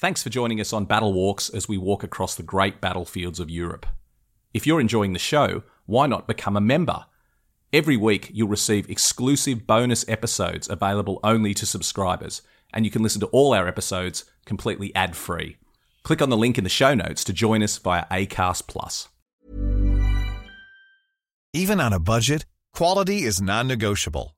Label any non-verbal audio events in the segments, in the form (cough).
Thanks for joining us on Battle Walks as we walk across the great battlefields of Europe. If you're enjoying the show, why not become a member? Every week, you'll receive exclusive bonus episodes available only to subscribers, and you can listen to all our episodes completely ad free. Click on the link in the show notes to join us via ACAST. Plus. Even on a budget, quality is non negotiable.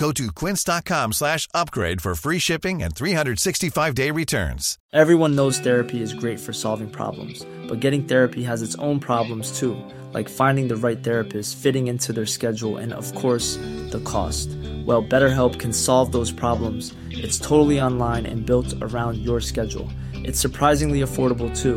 Go to quince.com slash upgrade for free shipping and 365-day returns. Everyone knows therapy is great for solving problems, but getting therapy has its own problems too, like finding the right therapist, fitting into their schedule, and of course, the cost. Well, BetterHelp can solve those problems. It's totally online and built around your schedule. It's surprisingly affordable too.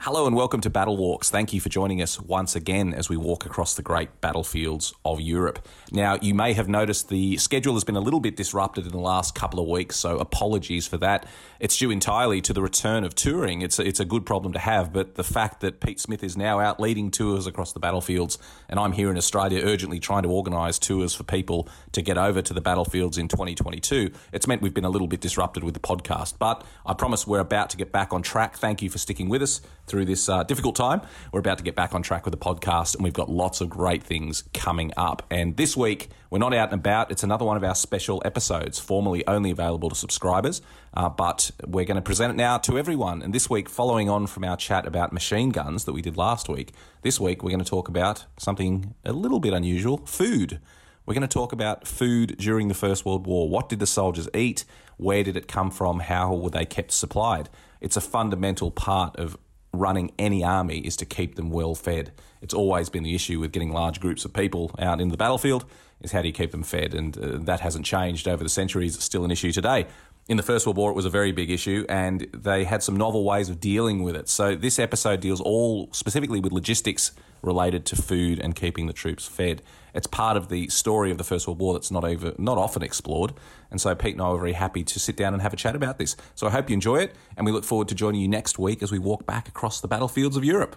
Hello and welcome to Battle Walks. Thank you for joining us once again as we walk across the great battlefields of Europe. Now, you may have noticed the schedule has been a little bit disrupted in the last couple of weeks, so apologies for that. It's due entirely to the return of touring. It's a, it's a good problem to have, but the fact that Pete Smith is now out leading tours across the battlefields, and I'm here in Australia urgently trying to organise tours for people to get over to the battlefields in 2022, it's meant we've been a little bit disrupted with the podcast. But I promise we're about to get back on track. Thank you for sticking with us through this uh, difficult time. We're about to get back on track with the podcast, and we've got lots of great things coming up. And this week, we're not out and about. It's another one of our special episodes, formerly only available to subscribers, uh, but we're going to present it now to everyone. And this week, following on from our chat about machine guns that we did last week, this week we're going to talk about something a little bit unusual food. We're going to talk about food during the First World War. What did the soldiers eat? Where did it come from? How were they kept supplied? It's a fundamental part of running any army is to keep them well fed. It's always been the issue with getting large groups of people out in the battlefield is how do you keep them fed and uh, that hasn't changed over the centuries it's still an issue today. In the First World War, it was a very big issue, and they had some novel ways of dealing with it. So, this episode deals all specifically with logistics related to food and keeping the troops fed. It's part of the story of the First World War that's not over, not often explored. And so Pete and I were very happy to sit down and have a chat about this. So I hope you enjoy it, and we look forward to joining you next week as we walk back across the battlefields of Europe.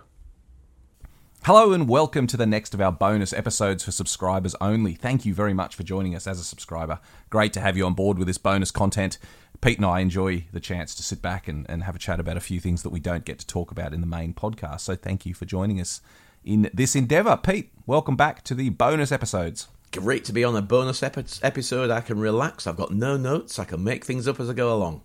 Hello and welcome to the next of our bonus episodes for subscribers only. Thank you very much for joining us as a subscriber. Great to have you on board with this bonus content. Pete and I enjoy the chance to sit back and, and have a chat about a few things that we don't get to talk about in the main podcast. So thank you for joining us in this endeavour. Pete, welcome back to the bonus episodes. Great to be on a bonus epi- episode. I can relax. I've got no notes. I can make things up as I go along.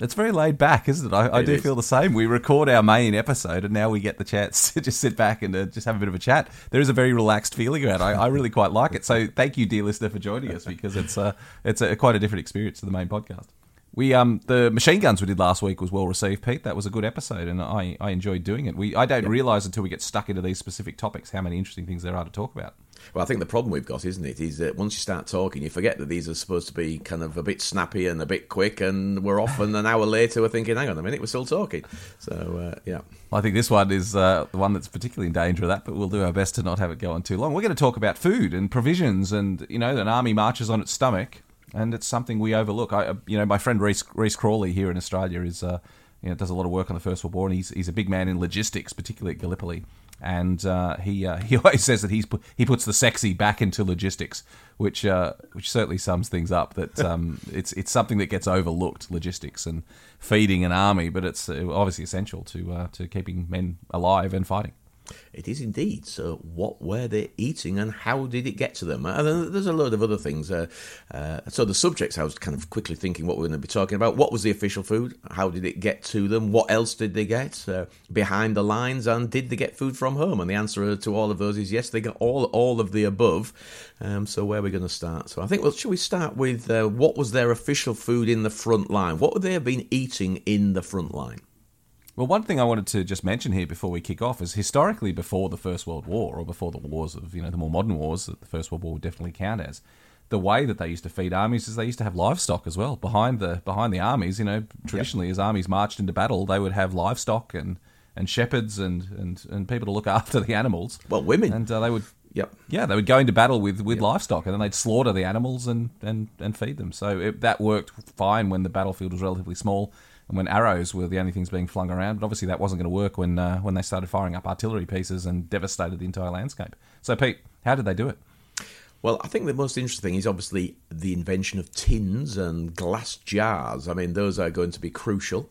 It's very laid back, isn't it? I, I do is. feel the same. We record our main episode, and now we get the chance (laughs) to just sit back and uh, just have a bit of a chat. There is a very relaxed feeling about it. I, I really quite like it. So, thank you, dear listener, for joining us because it's uh, it's a, quite a different experience to the main podcast. We um the machine guns we did last week was well received, Pete. That was a good episode, and I, I enjoyed doing it. We I don't realise until we get stuck into these specific topics how many interesting things there are to talk about. Well, I think the problem we've got, isn't it, is that once you start talking, you forget that these are supposed to be kind of a bit snappy and a bit quick, and we're off, and an hour later we're thinking, hang on a minute, we're still talking. So, uh, yeah. I think this one is uh, the one that's particularly in danger of that, but we'll do our best to not have it go on too long. We're going to talk about food and provisions, and you know, an army marches on its stomach, and it's something we overlook. I, uh, you know, my friend Rhys, Rhys Crawley here in Australia is, uh, you know, does a lot of work on the First World War, and he's he's a big man in logistics, particularly at Gallipoli. And uh, he uh, (laughs) he always says that he's he puts the sexy back into logistics, which uh, which certainly sums things up. That um, (laughs) it's it's something that gets overlooked, logistics and feeding an army, but it's uh, obviously essential to to keeping men alive and fighting. It is indeed. So, what were they eating and how did it get to them? And then there's a load of other things. Uh, uh, so, the subjects, I was kind of quickly thinking what we're going to be talking about. What was the official food? How did it get to them? What else did they get uh, behind the lines? And did they get food from home? And the answer to all of those is yes, they got all, all of the above. Um, so, where are we going to start? So, I think, well, should we start with uh, what was their official food in the front line? What would they have been eating in the front line? Well, one thing I wanted to just mention here before we kick off is historically, before the First World War, or before the wars of you know the more modern wars that the First World War would definitely count as, the way that they used to feed armies is they used to have livestock as well behind the behind the armies. You know, traditionally, yep. as armies marched into battle, they would have livestock and and shepherds and, and, and people to look (laughs) after the animals. Well, women. And uh, they would Yep. Yeah, they would go into battle with, with yep. livestock, and then they'd slaughter the animals and, and, and feed them. So it, that worked fine when the battlefield was relatively small, when arrows were the only things being flung around. But obviously, that wasn't going to work when uh, when they started firing up artillery pieces and devastated the entire landscape. So, Pete, how did they do it? Well, I think the most interesting thing is obviously the invention of tins and glass jars. I mean, those are going to be crucial.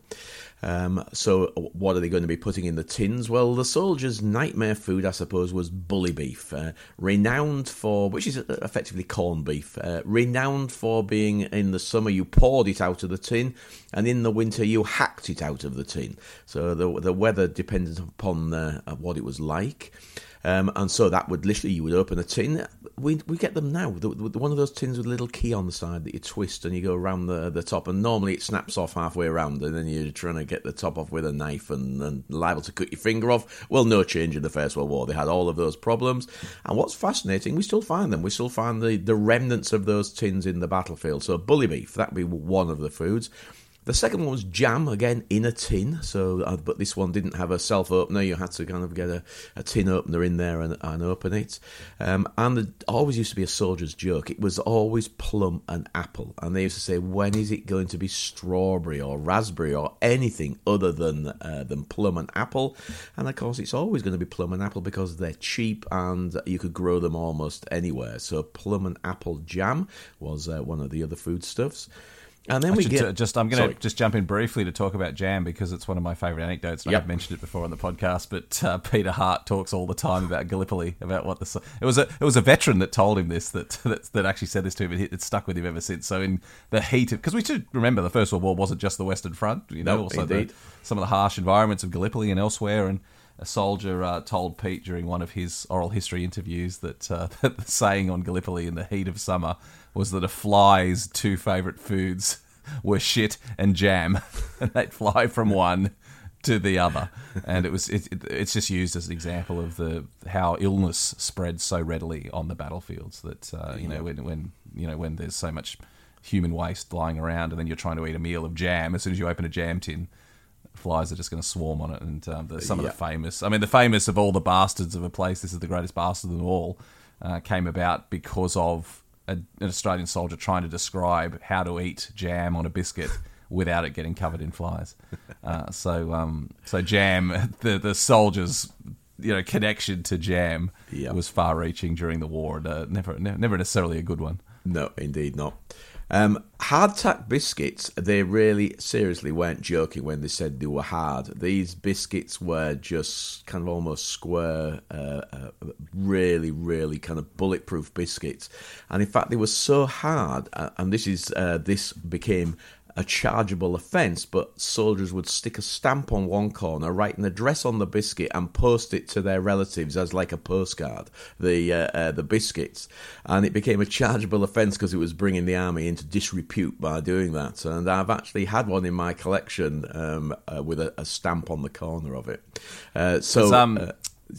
Um, so, what are they going to be putting in the tins? Well, the soldiers' nightmare food, I suppose, was bully beef, uh, renowned for, which is effectively corned beef, uh, renowned for being in the summer you poured it out of the tin, and in the winter you hacked it out of the tin. So the the weather depended upon uh, what it was like. Um, and so that would literally, you would open a tin. We, we get them now. The, the, one of those tins with a little key on the side that you twist and you go around the, the top. And normally it snaps off halfway around, and then you're trying to get the top off with a knife and, and liable to cut your finger off. Well, no change in the First World War. They had all of those problems. And what's fascinating, we still find them. We still find the, the remnants of those tins in the battlefield. So bully beef, that'd be one of the foods. The second one was jam, again in a tin. So, uh, but this one didn't have a self opener. You had to kind of get a, a tin opener in there and, and open it. Um, and it always used to be a soldier's joke. It was always plum and apple. And they used to say, when is it going to be strawberry or raspberry or anything other than uh, than plum and apple? And of course, it's always going to be plum and apple because they're cheap and you could grow them almost anywhere. So, plum and apple jam was uh, one of the other foodstuffs. And then I we get just. I'm going to just jump in briefly to talk about jam because it's one of my favourite anecdotes. And yep. I've mentioned it before on the podcast, but uh, Peter Hart talks all the time about Gallipoli, about what the it was a it was a veteran that told him this that (laughs) that, that actually said this to him. It, it's stuck with him ever since. So in the heat of because we should remember the First World War wasn't just the Western Front, you know, also the, some of the harsh environments of Gallipoli and elsewhere, and a soldier uh, told Pete during one of his oral history interviews that, uh, (laughs) that the saying on Gallipoli in the heat of summer was that a fly's two favourite foods (laughs) were shit and jam, (laughs) and they'd fly from one to the other. And it was it, it, it's just used as an example of the how illness spreads so readily on the battlefields that uh, you know when when you know when there's so much human waste lying around, and then you're trying to eat a meal of jam. As soon as you open a jam tin, flies are just going to swarm on it. And um, the, some of the famous, I mean, the famous of all the bastards of a place. This is the greatest bastard of them all. Uh, came about because of a, an Australian soldier trying to describe how to eat jam on a biscuit without it getting covered in flies. Uh, so, um, so jam, (laughs) the the soldiers, you know, connection to jam yep. was far-reaching during the war, and uh, never, never necessarily a good one. No, indeed not. Um, hardtack biscuits, they really seriously weren't joking when they said they were hard. These biscuits were just kind of almost square, uh, uh, really, really kind of bulletproof biscuits. And in fact, they were so hard, uh, and this is uh, this became a chargeable offence, but soldiers would stick a stamp on one corner, write an address on the biscuit, and post it to their relatives as like a postcard. The uh, uh, the biscuits, and it became a chargeable offence because it was bringing the army into disrepute by doing that. And I've actually had one in my collection um, uh, with a, a, stamp on the corner of it. Uh, so. Um,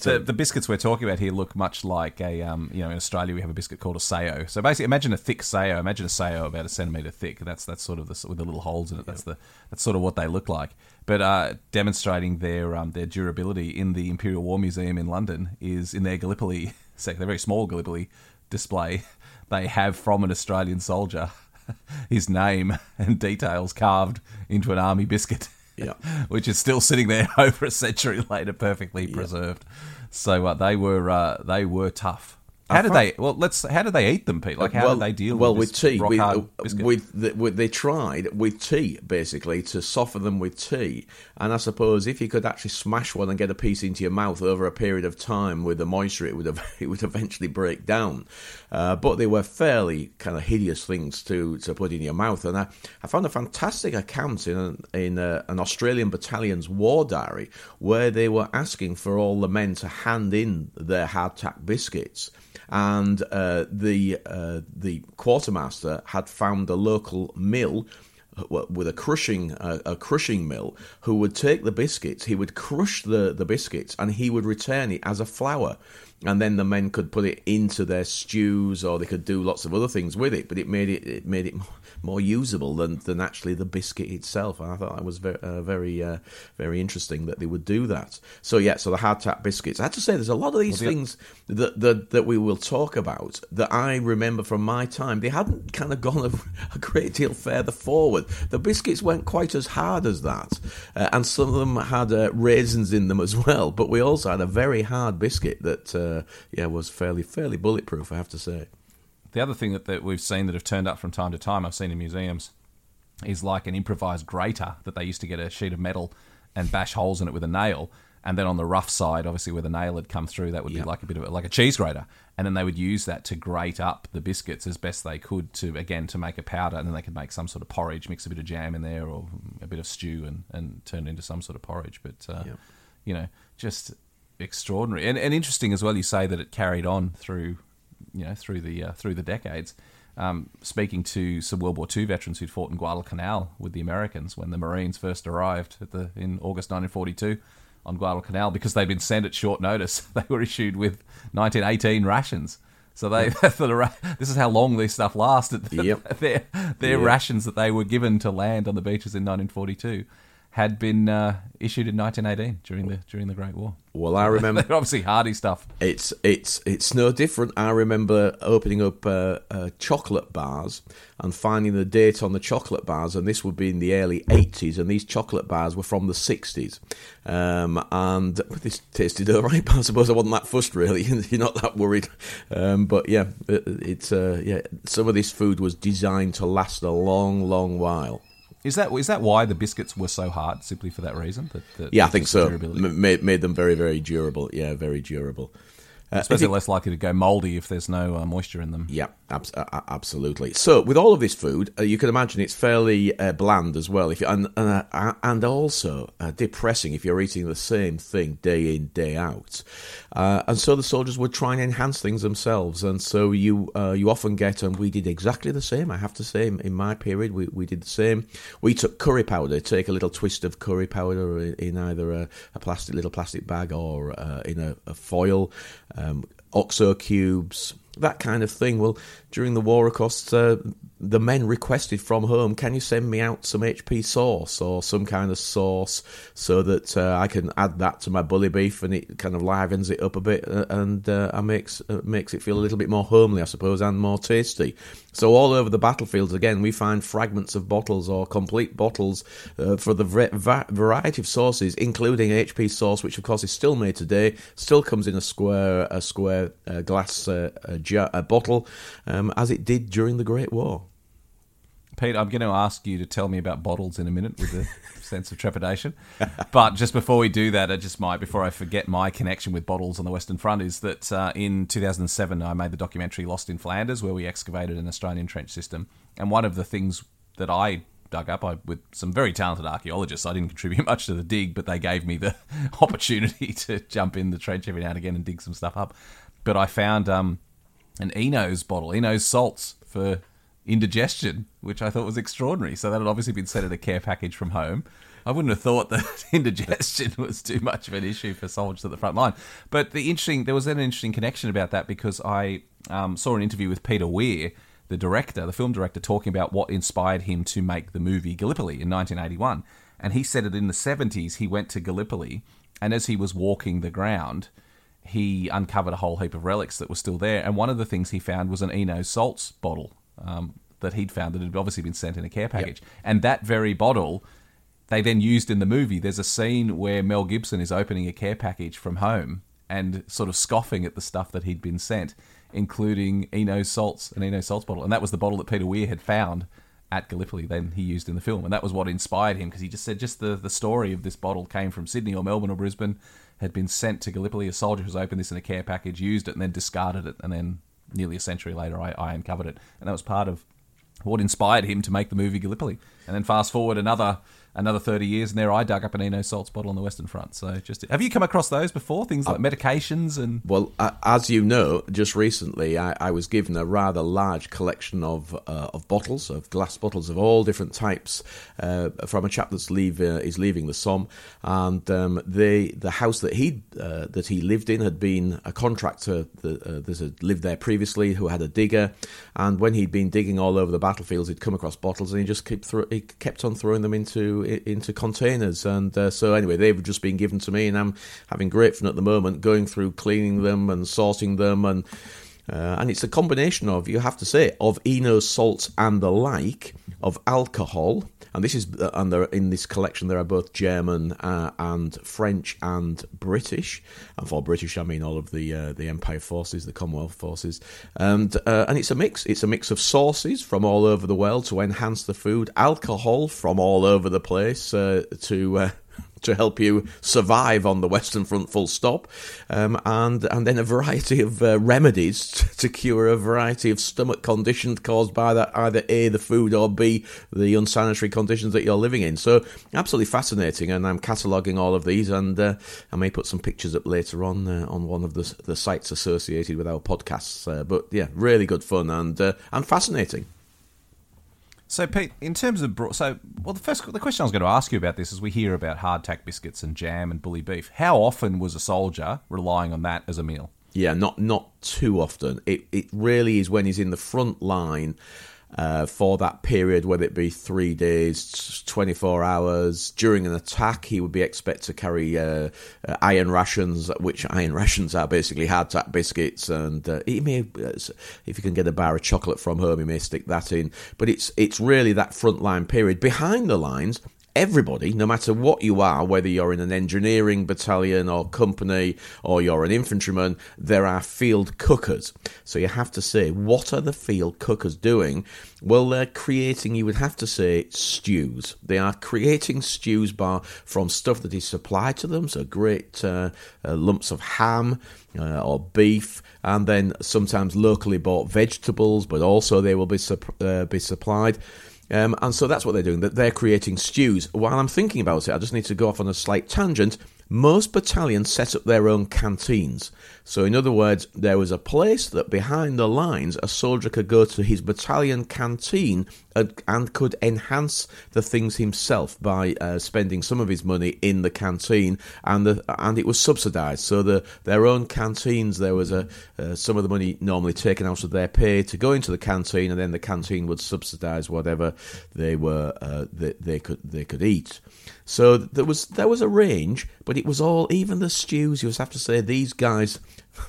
uh, the, the biscuits we're talking about here look much like a um, you know in Australia we have a biscuit called a Sao. So basically, imagine a thick Sao. Imagine a Sao about a centimeter thick. That's that's sort of the with the little holes in it. That's the that's sort of what they look like. But uh, demonstrating their um, their durability in the Imperial War Museum in London is in their Gallipoli, (laughs) their very small Gallipoli display. (laughs) They have from an Australian soldier (laughs) his name and details carved into an army biscuit yeah. (laughs) which is still sitting there (laughs) over a century later, perfectly preserved. So uh, they were uh, they were tough. How did they? Well, let's. How did they eat them, Pete? Like, how well, did they deal? Well, with, with tea, with, uh, with, the, with, they tried with tea basically to soften them with tea. And I suppose if you could actually smash one and get a piece into your mouth over a period of time with the moisture, it would have, (laughs) it would eventually break down. Uh, but they were fairly kind of hideous things to to put in your mouth. And I, I found a fantastic account in in uh, an Australian battalion's war diary where they were asking for all the men to hand in their hardtack biscuits and uh, the uh, the quartermaster had found a local mill with a crushing a, a, crushing mill who would take the biscuits, he would crush the, the biscuits, and he would return it as a flour. And then the men could put it into their stews, or they could do lots of other things with it. But it made it it made it more usable than, than actually the biscuit itself. And I thought that was very, uh, very, uh, very interesting that they would do that. So yeah, so the hardtack biscuits. I have to say, there's a lot of these well, things that, that that we will talk about that I remember from my time. They hadn't kind of gone a, (laughs) a great deal further forward. The biscuits weren't quite as hard as that, uh, and some of them had uh, raisins in them as (laughs) well. But we also had a very hard biscuit that uh, yeah was fairly fairly bulletproof. I have to say. The other thing that, that we've seen that have turned up from time to time, I've seen in museums, is like an improvised grater that they used to get a sheet of metal and bash holes in it with a nail. And then on the rough side, obviously where the nail had come through, that would be like a bit of a, like a cheese grater. And then they would use that to grate up the biscuits as best they could to again to make a powder, and then they could make some sort of porridge, mix a bit of jam in there or a bit of stew, and, and turn it into some sort of porridge. But uh, you know, just extraordinary and, and interesting as well. You say that it carried on through you know through the uh, through the decades. Um, speaking to some World War II veterans who'd fought in Guadalcanal with the Americans when the Marines first arrived at the in August 1942 on Guadalcanal because they'd been sent at short notice. (laughs) They were issued with 1918 rations. So they (laughs) this is how long this stuff lasted. (laughs) Yep. their their yep. rations that they were given to land on the beaches in 1942 had been uh, issued in 1918 during the during the Great War. Well, I remember (laughs) obviously hardy stuff. It's it's it's no different. I remember opening up uh, uh, chocolate bars and finding the date on the chocolate bars, and this would be in the early 80s, and these chocolate bars were from the 60s. Um, and this tasted (laughs) all right, but I suppose I wasn't that fussed really. (laughs) You're not that worried, um, but yeah, it, it's uh, yeah. Some of this food was designed to last a long, long while. Is that is that why the biscuits were so hard? Simply for that reason? That, that yeah, I think so. Made, made them very very durable. Yeah, very durable. Uh, I suppose they're less likely to go mouldy if there's no uh, moisture in them. Yeah, ab- uh, absolutely. So, with all of this food, uh, you can imagine it's fairly uh, bland as well. If you, and uh, and also depressing if you're eating the same thing day in day out. Uh, and so the soldiers would try and enhance things themselves, and so you uh, you often get, and we did exactly the same. I have to say, in my period, we, we did the same. We took curry powder, take a little twist of curry powder in, in either a, a, plastic little plastic bag or uh, in a, a foil um, OXO cubes, that kind of thing. Well, during the war, of course, uh, the men requested from home, "Can you send me out some HP sauce or some kind of sauce so that uh, I can add that to my bully beef and it kind of livens it up a bit uh, and uh, makes uh, makes it feel a little bit more homely, I suppose, and more tasty." So all over the battlefields, again, we find fragments of bottles or complete bottles uh, for the va- variety of sauces, including HP sauce, which of course is still made today, still comes in a square a square uh, glass a bottle, um, as it did during the Great War. Pete, I'm going to ask you to tell me about bottles in a minute with a (laughs) sense of trepidation. But just before we do that, I just might, before I forget my connection with bottles on the Western Front, is that uh, in 2007 I made the documentary Lost in Flanders, where we excavated an Australian trench system. And one of the things that I dug up I, with some very talented archaeologists, I didn't contribute (laughs) much to the dig, but they gave me the (laughs) opportunity to jump in the trench every now and again and dig some stuff up. But I found um, an Eno's bottle, Eno's salts for indigestion, which I thought was extraordinary. So that had obviously been sent in a care package from home. I wouldn't have thought that (laughs) indigestion (laughs) was too much of an issue for soldiers at the front line. But the interesting, there was an interesting connection about that because I um, saw an interview with Peter Weir, the director, the film director, talking about what inspired him to make the movie Gallipoli in 1981. And he said that in the 70s he went to Gallipoli, and as he was walking the ground, he uncovered a whole heap of relics that were still there. And one of the things he found was an Eno salts bottle um, that he'd found that had obviously been sent in a care package. Yep. And that very bottle they then used in the movie. There's a scene where Mel Gibson is opening a care package from home and sort of scoffing at the stuff that he'd been sent, including Eno salts, an Eno salts bottle. And that was the bottle that Peter Weir had found at Gallipoli, then he used in the film. And that was what inspired him because he just said just the, the story of this bottle came from Sydney or Melbourne or Brisbane, had been sent to Gallipoli. A soldier has opened this in a care package, used it, and then discarded it. And then nearly a century later, I, I uncovered it. And that was part of what inspired him to make the movie Gallipoli. And then fast forward another another 30 years, and there I dug up an Eno salts bottle on the Western Front. So just have you come across those before? Things like medications and Well, uh, as you know, just recently I, I was given a rather large collection of uh, of bottles, of glass bottles of all different types, uh, from a chap that's leave uh, is leaving the Somme, and um, the the house that he uh, that he lived in had been a contractor that, uh, that had lived there previously who had a digger, and when he'd been digging all over the battlefields, he'd come across bottles and he just kept thro- he kept on throwing them into into containers, and uh, so anyway, they've just been given to me, and I'm having great fun at the moment going through cleaning them and sorting them and. Uh, and it's a combination of, you have to say, of Eno salts and the like, of alcohol, and this is, uh, and there, in this collection there are both German uh, and French and British, and for British I mean all of the uh, the Empire forces, the Commonwealth forces, and uh, and it's a mix. It's a mix of sauces from all over the world to enhance the food, alcohol from all over the place uh, to uh, to help you survive on the Western Front, full stop, um, and and then a variety of uh, remedies (laughs) to cure a variety of stomach conditions caused by that either a the food or b the unsanitary conditions that you're living in. So absolutely fascinating, and I'm cataloguing all of these, and uh, I may put some pictures up later on uh, on one of the the sites associated with our podcasts. Uh, but yeah, really good fun and uh, and fascinating. So, Pete, in terms of bro- so, well, the first the question I was going to ask you about this is we hear about hardtack biscuits and jam and bully beef. How often was a soldier relying on that as a meal? Yeah, not not too often. It it really is when he's in the front line uh, for that period, whether it be three days, twenty four hours during an attack. He would be expected to carry uh, uh, iron rations, which iron rations are basically hardtack biscuits, and uh, he may, if you can get a bar of chocolate from home, he may stick that in. But it's it's really that front line period behind the lines everybody, no matter what you are, whether you're in an engineering battalion or company or you're an infantryman, there are field cookers. So you have to say, what are the field cookers doing? Well, they're creating, you would have to say, stews. They are creating stews bar from stuff that is supplied to them, so great uh, uh, lumps of ham uh, or beef, and then sometimes locally bought vegetables, but also they will be, uh, be supplied. Um, and so that's what they're doing. That they're creating stews. While I'm thinking about it, I just need to go off on a slight tangent. Most battalions set up their own canteens. So, in other words, there was a place that behind the lines a soldier could go to his battalion canteen and, and could enhance the things himself by uh, spending some of his money in the canteen, and the, and it was subsidised. So, the their own canteens, there was a uh, some of the money normally taken out of their pay to go into the canteen, and then the canteen would subsidise whatever they were uh, they, they could they could eat. So there was there was a range, but it was all even the stews. You just have to say these guys,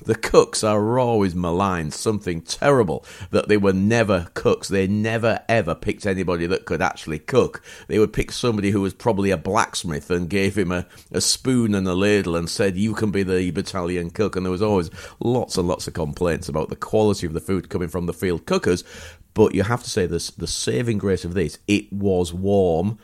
the cooks are always maligned. Something terrible that they were never cooks. They never ever picked anybody that could actually cook. They would pick somebody who was probably a blacksmith and gave him a, a spoon and a ladle and said, "You can be the battalion cook." And there was always lots and lots of complaints about the quality of the food coming from the field cookers. But you have to say this: the saving grace of this, it was warm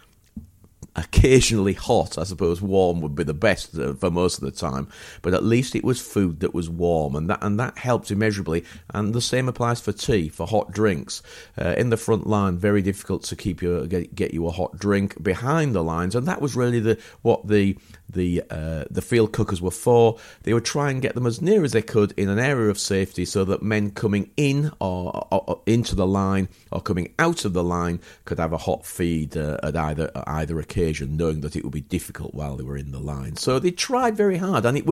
occasionally hot. I suppose warm would be the best for most of the time, but at least it was food that was warm, and that and that helped immeasurably. And the same applies for tea, for hot drinks. Uh, in the front line, very difficult to keep you get, get you a hot drink behind the lines, and that was really the what the the uh, the field cookers were for. They would try and get them as near as they could in an area of safety, so that men coming in or, or, or into the line or coming out of the line could have a hot feed uh, at either at either occasion, knowing that it would be difficult while they were in the line. So they tried very hard, and it.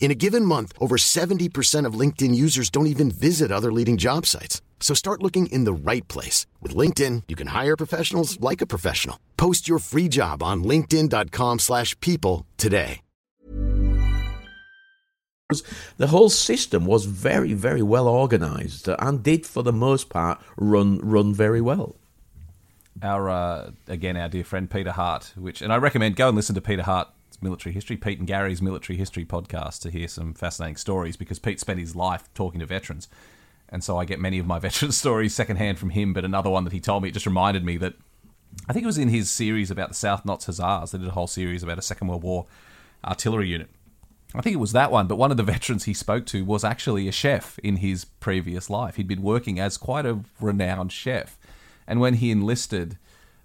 In a given month, over 70% of LinkedIn users don't even visit other leading job sites. So start looking in the right place. With LinkedIn, you can hire professionals like a professional. Post your free job on linkedin.com slash people today. The whole system was very, very well organised and did, for the most part, run run very well. Our uh, again, our dear friend Peter Hart, which and I recommend go and listen to Peter Hart's military history, Pete and Gary's military history podcast to hear some fascinating stories because Pete spent his life talking to veterans, and so I get many of my (laughs) veteran stories secondhand from him. But another one that he told me it just reminded me that I think it was in his series about the South Notts Hussars. They did a whole series about a Second World War artillery unit. I think it was that one, but one of the veterans he spoke to was actually a chef in his previous life. He'd been working as quite a renowned chef. And when he enlisted,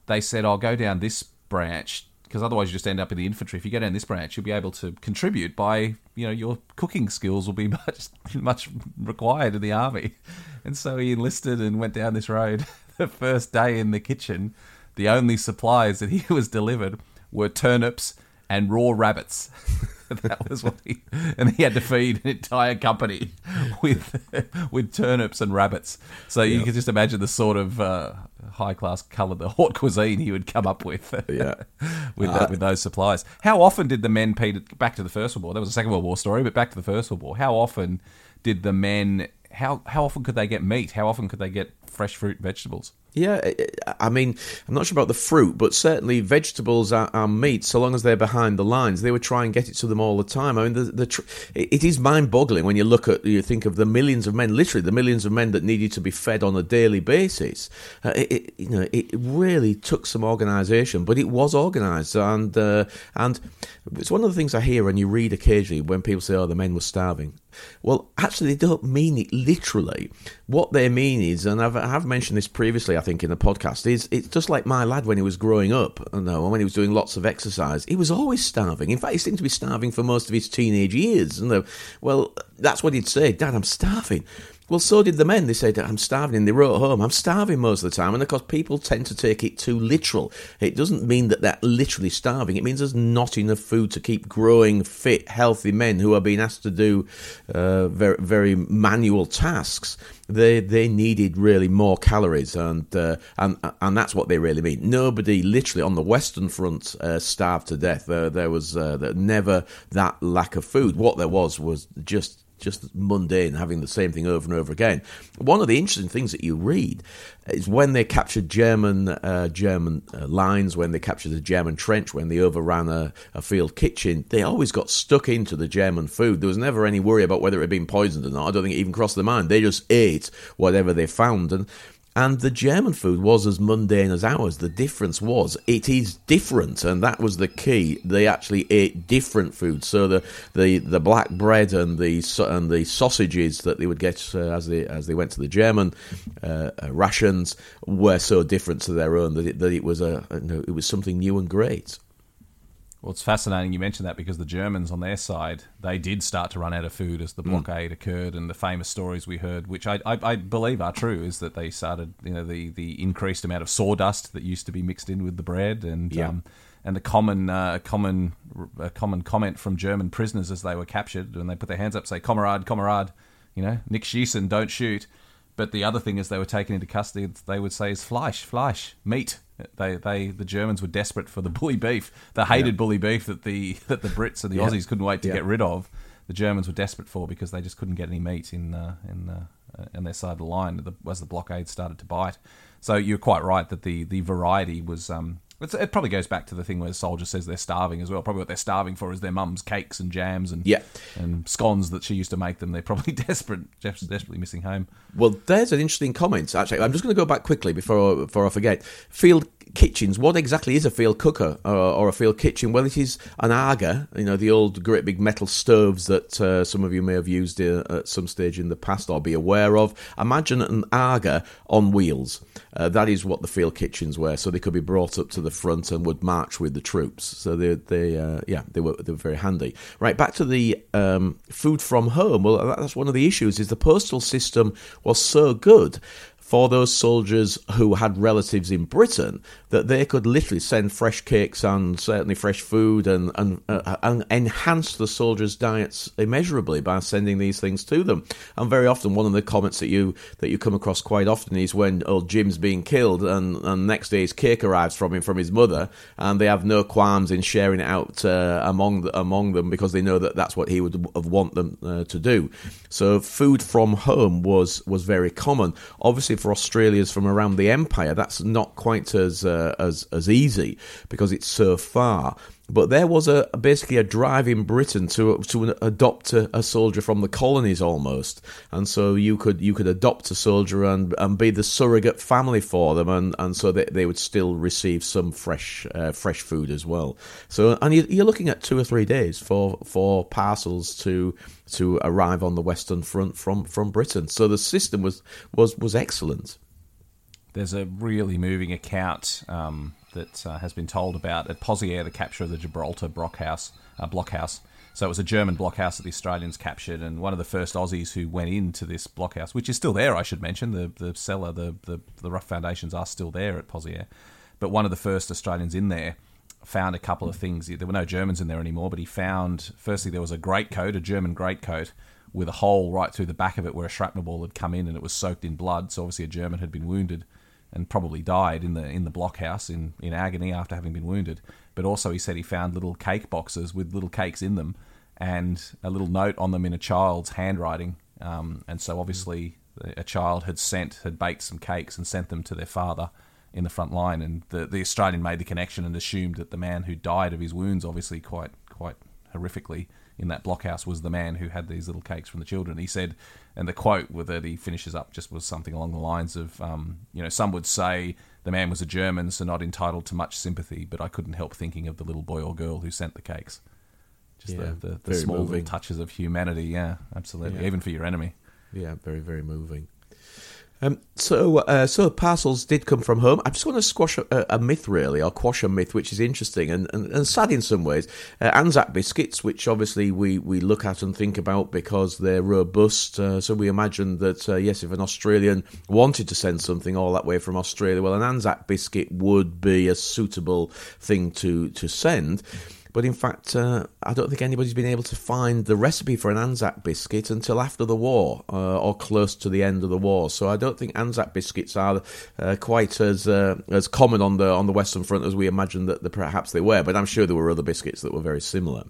they said, I'll go down this branch because otherwise you just end up in the infantry. If you go down this branch, you'll be able to contribute by, you know, your cooking skills will be (laughs) much, much required in the army. And so he enlisted and went down this road. (laughs) The first day in the kitchen, the only supplies that he (laughs) was delivered were turnips and raw rabbits. that was what he, and he had to feed an entire company with with turnips and rabbits. So you can just imagine the sort of uh, high class colour, the (laughs) haute cuisine he would come up with. (laughs) Yeah. with uh, that, with those supplies. How often did the men, Peter, back to the First World War? That was a Second World War story, but back to the First World War. How often did the men? How how often could they get meat? How often could they get fresh fruit, vegetables? Yeah, I- mean, I'm not sure about the fruit, but certainly vegetables are, are meat. So long as they're behind the lines, they would try and get it to them all the time. I mean, the, the tr- it is mind-boggling when you look at you think of the millions of men, literally the millions of men that needed to be fed on a daily basis. Uh, it, it, you know, it really took some organisation, but it was organised, and uh, and it's one of the things I hear and you read occasionally when people say, "Oh, the men were starving." Well, actually, they don't mean it literally. What they mean is, and I've, I've mentioned this previously, I think, in the podcast, is it's just like my lad when he was growing up, you know, and when he was doing lots of exercise, he was always starving. In fact, he seemed to be starving for most of his teenage years. And the, well, that's what he'd say, Dad, I'm starving. Well, so did the men. They said, I'm starving. And they wrote home, I'm starving most of the time. And of course, people tend to take it too literal. It doesn't mean that they're literally starving. It means there's not enough food to keep growing, fit, healthy men who are being asked to do uh, very, very manual tasks. They they needed really more calories, and uh, and and that's what they really mean. Nobody literally on the Western Front uh, starved to death. There, there was uh, never that lack of food. What there was was just just mundane, having the same thing over and over again. One of the interesting things that you read is when they captured German uh, German uh, lines, when they captured the German trench, when they overran a, a field kitchen, they always got stuck into the German food. There was never any worry about whether it had been poisoned or not. I don't think it even crossed their mind. They just ate whatever they found, and and the German food was as mundane as ours. The difference was it is different, and that was the key. They actually ate different food. So the the, the black bread and the and the sausages that they would get uh, as they as they went to the German uh, uh, rations were so different to their own that it, that it was a you know, it was something new and great. Well, it's fascinating you mentioned that because the Germans on their side, they did start to run out of food as the blockade occurred, and the famous stories we heard, which I, I, I believe are true, is that they started, you know, the, the increased amount of sawdust that used to be mixed in with the bread, and Yeah. um, and the common uh, common a common comment from German prisoners as they were captured, when they put their hands up, say "Kamerad, Kamerad," you know, Nick Schießen, don't shoot. but the other thing is they were taken into custody. They would say is Fleisch, Fleisch, meat. They, they, the Germans were desperate for the (laughs) bully beef, the hated Yeah. bully beef that the (laughs) that the Brits and the Yeah. Aussies couldn't wait to Yeah. get rid of. The Germans were desperate for because they just couldn't get any meat in uh, in uh, uh, in their side of the line as the blockade started to bite. So you're quite right that the the variety was. Um, it probably goes back to the thing where the soldier says they're starving as well. Probably what they're starving for is their mum's cakes and jams and Yeah. and scones that she used to make them. They're probably (laughs) desperate, just desperately missing home. Well, there's an interesting comment. Actually, I'm just going to go back quickly before before I forget. Field kitchens. What exactly is a field cooker or, or a field kitchen? Well, it is an aga. You know, the old great big metal stoves that uh, some of you may have used uh, at some stage in the past or be aware of. Imagine an aga on wheels. Uh, that is what the field kitchens were. So they could be brought up to the front and would march with the troops. So they, they, uh, yeah, they were they were very handy. Right back to the um, food from home. Well, that's one of the issues. Is the postal system was so good for those soldiers who had relatives in Britain that they could literally send fresh cakes and certainly fresh food and and, uh, and enhance the soldiers' diets immeasurably by sending these things to them. And very often, one of the comments that you that you come across quite often is when old Jim's being killed, and, and next day his cake arrives from him from his mother, and they have no qualms in sharing it out uh, among the, among them because they know that that's what he would want them uh, to do. So food from home was was very common. Obviously, for Australians from around the empire, that's not quite as uh, as as easy because it's so far. But there was a basically a drive in Britain to to adopt a, a soldier from the colonies almost, and so you could you could adopt a soldier and and be the surrogate family for them, and, and so they, they would still receive some fresh uh, fresh food as well. So and you, you're looking at two or three days for for parcels to to arrive on the Western Front from from Britain. So the system was was was excellent. There's a really moving account um, that uh, has been told about at Pozières, the capture of the Gibraltar blockhouse. Uh, blockhouse. So it was a German blockhouse that the Australians captured, and one of the first Aussies who went into this blockhouse, which is still there, I should mention. The the cellar, the the, the rough foundations are still there at Pozières, but one of the first Australians in there found a couple of things. There were no Germans in there anymore, but he found firstly there was a greatcoat, a German greatcoat with a hole right through the back of it where a shrapnel ball had come in and it was soaked in blood. So obviously a German had been wounded and probably died in the in the blockhouse in, in agony after having been wounded. But also he said he found little cake boxes with little cakes in them and a little note on them in a child's handwriting. Um, and so obviously a child had sent had baked some cakes and sent them to their father in the front line. And the the Australian made the connection and assumed that the man who died of his wounds, obviously quite quite horrifically in that blockhouse, was the man who had these little cakes from the children. He said, and the quote with that he finishes up just was something along the lines of, um, you know, some would say the man was a German, so not entitled to much sympathy, but I couldn't help thinking of the little boy or girl who sent the cakes. Just Yeah, the, the, the small moving. little touches of humanity. Yeah, absolutely. Yeah. Even for your enemy. Yeah, very very moving. Um, so, uh, so parcels did come from home. I just want to squash a, a myth, really, or quash a myth, which is interesting and, and, and sad in some ways. Uh, Anzac biscuits, which obviously we, we look at and think about because they're robust. Uh, so we imagine that uh, yes, if an Australian wanted to send something all that way from Australia, well, an Anzac biscuit would be a suitable thing to to send. But in fact, uh, I don't think anybody's been able to find the recipe for an Anzac biscuit until after the war uh, or close to the end of the war. So I don't think Anzac biscuits are uh, quite as uh, as common on the on the Western Front as we imagined that the, perhaps they were. But I'm sure there were other biscuits that were very similar.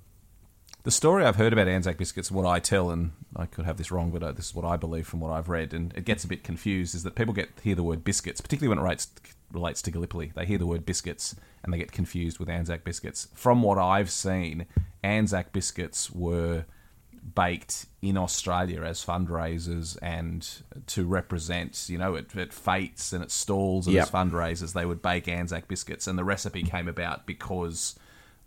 The story I've heard about Anzac biscuits, what I tell, and I could have this wrong, but uh, this is what I believe from what I've read, and it gets a bit confused, is that people get hear the word biscuits, particularly when it relates, relates to Gallipoli. They hear the word biscuits and they get confused with Anzac biscuits. From what I've seen, Anzac biscuits were baked in Australia as fundraisers and to represent, you know, at, at fêtes and at stalls and Yep. as fundraisers, they would bake Anzac biscuits, and the recipe came about because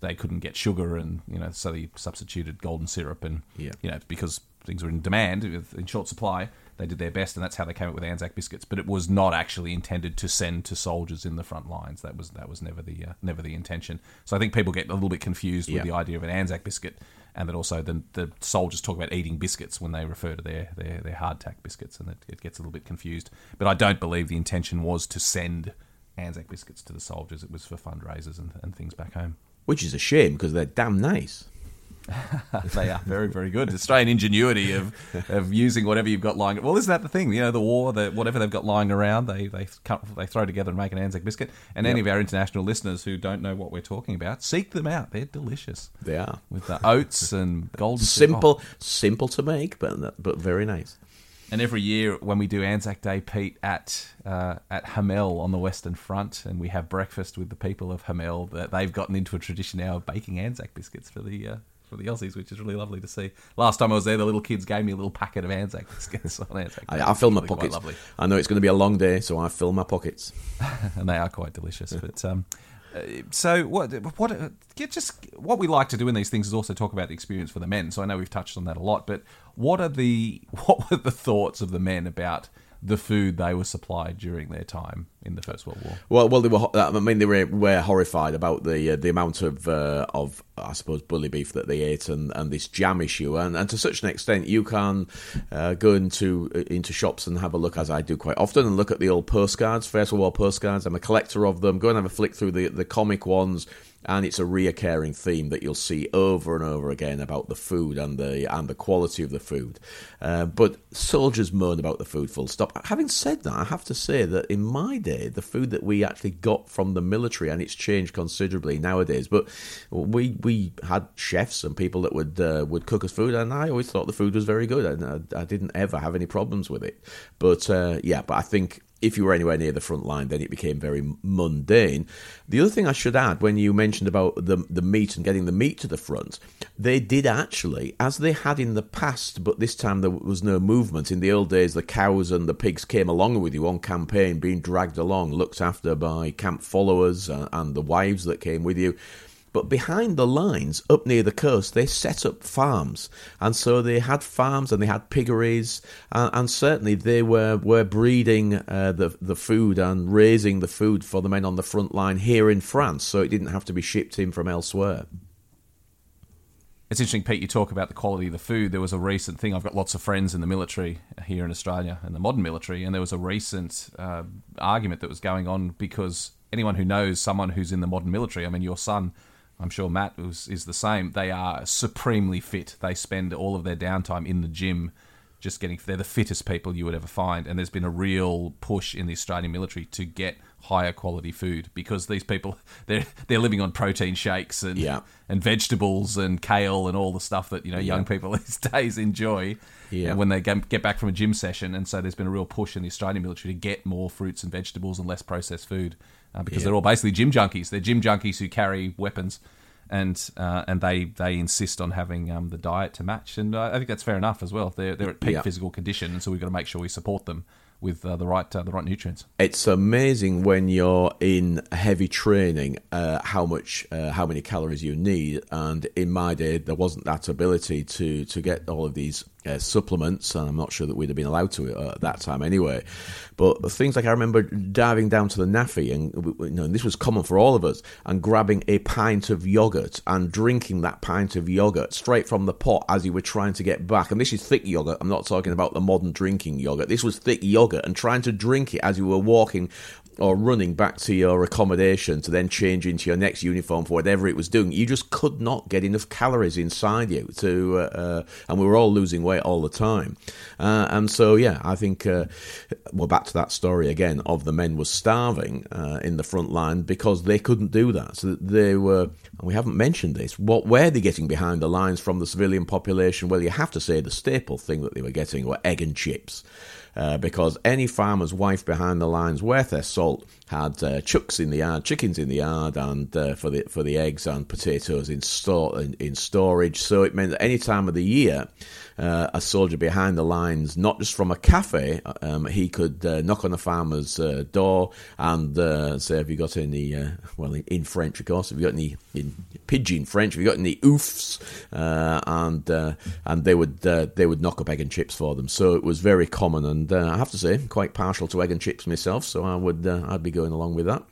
they couldn't get sugar, and you know, so they substituted golden syrup, and Yeah. you know, because things were in demand, in short supply, they did their best, and that's how they came up with Anzac biscuits. But it was not actually intended to send to soldiers in the front lines. That was that was never the uh, never the intention. So I think people get a little bit confused Yeah. with the idea of an Anzac biscuit, and that also the the soldiers talk about eating biscuits when they refer to their their, their hardtack biscuits, and it, it gets a little bit confused. But I don't believe the intention was to send Anzac biscuits to the soldiers. It was for fundraisers and, and things back home. Which is a shame because they're damn nice. They are very, very good. Australian ingenuity of of using whatever you've got lying. Well, isn't that the thing? You know, the war, the whatever they've got lying around, they they cut, they throw together and make an Anzac biscuit. And any of our international listeners who don't know what we're talking about, seek them out. They're delicious. They are with the oats and golden. Simple, simple to make, but but very nice. And every year when we do Anzac Day, Pete, at uh, at Hamel on the Western Front, and we have breakfast with the people of Hamel, that they've gotten into a tradition now of baking Anzac biscuits for the uh, for the Aussies, which is really lovely to see. Last time I was there, the little kids gave me a little packet of Anzac biscuits (laughs) on Anzac. I, I fill my really pockets. I know it's going to be a long day, so I fill my pockets, (laughs) and they are quite delicious. but um, uh, so what what uh, just what we like to do in these things is also talk about the experience for the men. So I know we've touched on that a lot, but what are the (laughs) what were the thoughts of the men about the food they were supplied during their time in the First World War. Well, well, they were. I mean, they were, were horrified about the uh, the amount of uh, of I suppose bully beef that they ate and, and this jam issue, and, and to such an extent, you can uh, go into uh, into shops and have a look, as I do quite often, and look at the old postcards, First World War postcards. I'm a collector of them. Go and have a flick through the the comic ones and it's a reoccurring theme that you'll see over and over again about the food and the and the quality of the food. Uh, but soldiers moan about the food full stop. Having said that, I have to say that in my day, the food that we actually got from the military, and it's changed considerably nowadays. But we we had chefs and people that would uh, would cook us food, and I always thought the food was very good, and I, I didn't ever have any problems with it. But uh, yeah, but I think if you were anywhere near the front line, then it became very mundane. The other thing I should add, when you mentioned about the the meat and getting the meat to the front, they did actually, as they had in the past, but this time there was no movement. In the old days, the cows and the pigs came along with you on campaign, being dragged along, looked after by camp followers and, and the wives that came with you. But behind the lines, up near the coast, they set up farms, and so they had farms and they had piggeries, and, and certainly they were were breeding uh, the the food and raising the food for the men on the front line here in France, so it didn't have to be shipped in from elsewhere. It's interesting, Pete. You talk about the quality of the food. There was a recent thing. I've got lots of friends in the military here in Australia, in the modern military, and there was a recent uh, argument that was going on because anyone who knows someone who's in the modern military, I mean, your son I'm sure Mat is, is the same. They are supremely fit. They spend all of their downtime in the gym, just getting. They're the fittest people you would ever find. And there's been a real push in the Australian military to get higher quality food because these people (laughs) they're they're living on protein shakes and yeah. and vegetables and kale and all the stuff that you know young yeah. people (laughs) these days enjoy. Yeah. when they get back from a gym session, and so there's been a real push in the Australian military to get more fruits and vegetables and less processed food uh, because yeah. they're all basically gym junkies. They're gym junkies who carry weapons, and uh, and they they insist on having um, the diet to match. And uh, I think that's fair enough as well. They're they're at peak yeah. physical condition, and so we've got to make sure we support them with uh, the right uh, the right nutrients. It's amazing when you're in heavy training uh, how much uh, how many calories you need. And in my day, there wasn't that ability to to get all of these uh, supplements, and I'm not sure that we'd have been allowed to uh, at that time anyway. But things like I remember diving down to the NAAFI, and you know, and this was common for all of us, and grabbing a pint of yogurt and drinking that pint of yogurt straight from the pot as you were trying to get back. And this is thick yogurt. I'm not talking about the modern drinking yogurt. This was thick yogurt, and trying to drink it as you were walking or running back to your accommodation to then change into your next uniform for whatever it was doing. You just could not get enough calories inside you to, uh, uh, and we were all losing weight all the time. Uh, and so, yeah, I think uh, we're back to that story again of the men were starving uh, in the front line because they couldn't do that. So they were, we haven't mentioned this. What were they getting behind the lines from the civilian population? Well, you have to say the staple thing that they were getting were egg and chips uh, because any farmer's wife behind the lines worth their salt had uh, chucks in the yard, chickens in the yard, and uh, for the for the eggs and potatoes in store in, in storage. So it meant that any time of the year uh, a soldier behind the lines, not just from a cafe. Um, he could uh, knock on a farmer's uh, door and uh, say, "Have you got any?" Uh, well, in, in, French, of course. Have you got any in pidgin French? Have you got any oofs? Uh, and and they would they would knock up egg and chips for them. So it was very common, and I have to say, quite partial to egg and chips myself. So I would I'd be going along with that.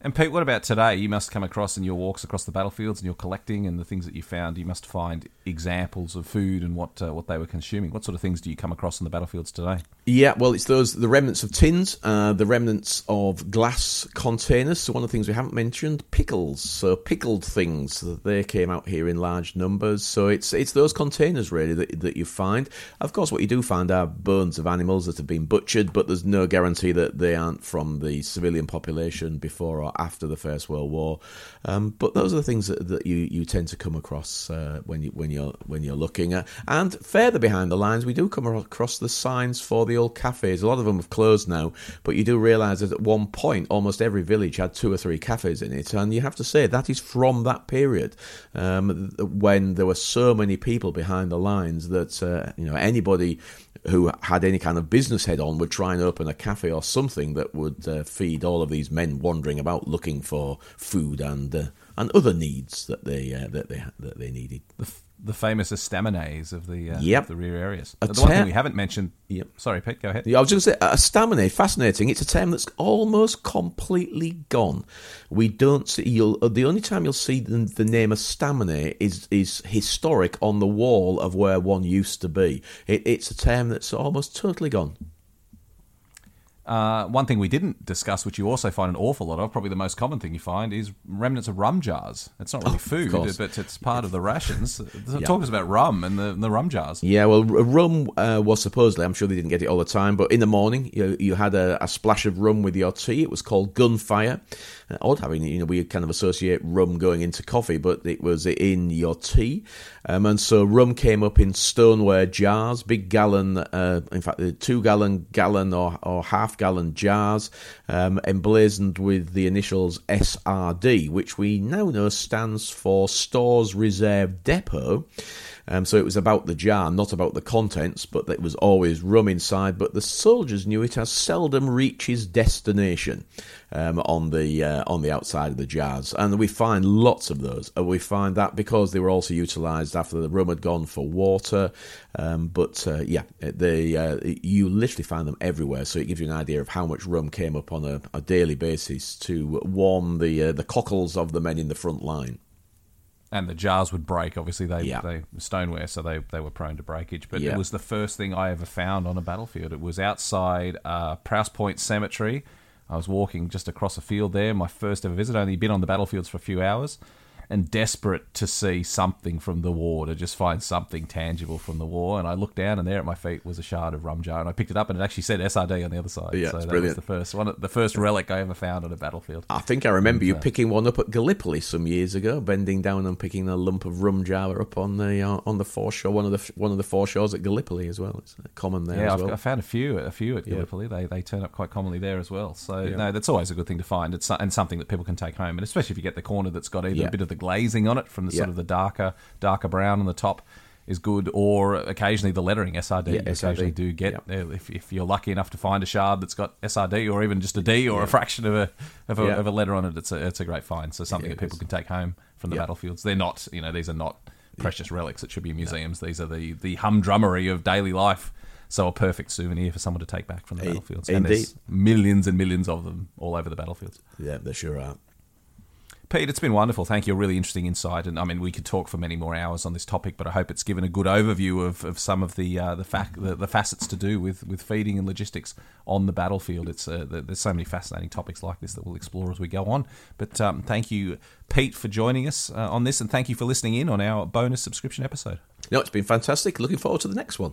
And Pete, what about today? You must come across in your walks across the battlefields and your collecting and the things that you found. You must find examples of food and what uh, what they were consuming. What sort of things do you come across in the battlefields today? Yeah, well, it's those the remnants of tins, uh, the remnants of glass containers. So one of the things we haven't mentioned, pickles. So pickled things they came out here in large numbers. So it's it's those containers really that that you find. Of course, what you do find are bones of animals that have been butchered, but there's no guarantee that they aren't from the civilian population before or after the First World War. Um, but those are the things that, that you, you tend to come across uh, when you when you're when you're looking at. And further behind the lines, we do come across the signs for the old cafes. A lot of them have closed now, but you do realise that at one point, almost every village had two or three cafes in it, and you have to say that is from that period um, when there were so many people behind the lines that uh, you know anybody who had any kind of business head on would try and open a cafe or something that would uh, feed all of these men wandering about looking for food and uh, and other needs that they uh, that they that they needed. The, famous estaminets of the uh, Yep. of the rear areas. A the one thing we haven't mentioned. Yep. Sorry, Pete. Go ahead. Yeah, I was going to say estaminet, fascinating. It's a term that's almost completely gone. We don't see. You'll, the only time you'll see the, the name of estaminet is is historic on the wall of where one used to be. It, it's a term that's almost totally gone. Uh, one thing we didn't discuss, which you also find an awful lot of, probably the most common thing you find, is remnants of rum jars. It's not really food, but it's part of the rations. (laughs) Yeah. Talk us about rum and the, the rum jars. Yeah, well, rum uh, was supposedly, I'm sure they didn't get it all the time, but in the morning, you, you had a, a splash of rum with your tea. It was called gunfire. Odd having, you know, we kind of associate rum going into coffee, but it was in your tea. Um, and so rum came up in stoneware jars, big gallon, uh, in fact, the two gallon, gallon or, or half gallon jars, um, emblazoned with the initials SRD, which we now know stands for Stores Reserve Depot. Um, so it was about the jar, not about the contents, but it was always rum inside. But the soldiers knew it as seldom reaches destination um, on the uh, on the outside of the jars, and we find lots of those. And we find that because they were also utilised after the rum had gone for water. Um, but uh, yeah, they uh, you literally find them everywhere. So it gives you an idea of how much rum came up on a, a daily basis to warm the uh, the cockles of the men in the front line. And the jars would break. Obviously, they Yeah. they stoneware, so they, they were prone to breakage. But Yeah. it was the first thing I ever found on a battlefield. It was outside uh, Prowse Point Cemetery. I was walking just across a field there. My first ever visit. Only been on the battlefields for a few hours, and desperate to see something from the war, to just find something tangible from the war. And I looked down, and there at my feet was a shard of rum jar, and I picked it up, and it actually said SRD on the other side. Yeah, so that brilliant. was the first one, the first relic I ever found on a battlefield. I think I remember you picking one up at Gallipoli some years ago, bending down and picking a lump of rum jar up on the uh, on the foreshore, one of the one of the foreshores at Gallipoli as well. It's uh, common there Yeah, well. I found a few, a few at Yeah. Gallipoli. They they turn up quite commonly there as well. So no, that's always a good thing to find. It's and something that people can take home, and especially if you get the corner that's got either Yeah. a bit of the glazing on it from the sort Yeah. of the darker darker brown on the top is good, or occasionally the lettering SRD. Yeah, you occasionally SRD. do get Yeah. uh, if, if you're lucky enough to find a shard that's got SRD or even just a D or a fraction of a of a, of a letter on it. It's a it's a great find. So something that people is. can take home from the battlefields. They're not you know these are not precious relics that should be in museums. These are the the humdrummery of daily life. So a perfect souvenir for someone to take back from the battlefields. And there's indeed. millions and millions of them all over the battlefields. yeah, they sure are. Pete, it's been wonderful. Thank you. A really interesting insight. And I mean, we could talk for many more hours on this topic, but I hope it's given a good overview of, of some of the uh, the, fac- the the facets to do with, with feeding and logistics on the battlefield. It's uh, there's so many fascinating topics like this that we'll explore as we go on. But um, thank you, Pete, for joining us uh, on this, and thank you for listening in on our bonus subscription episode. No, it's been fantastic. Looking forward to the next one.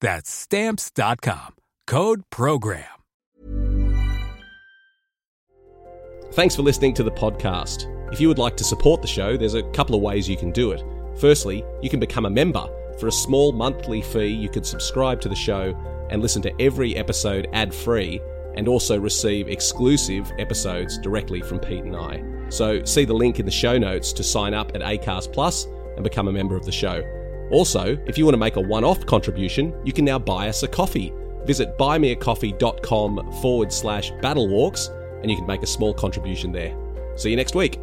That's stamps.com. Code program. Thanks for listening to the podcast. If you would like to support the show, there's a couple of ways you can do it. Firstly, you can become a member. For a small monthly fee, you can subscribe to the show and listen to every episode ad free and also receive exclusive episodes directly from Pete and I. So see the link in the show notes to sign up at Acast Plus and become a member of the show. Also, if you want to make a one off contribution, you can now buy us a coffee. Visit buymeacoffee.com forward slash battlewalks and you can make a small contribution there. See you next week.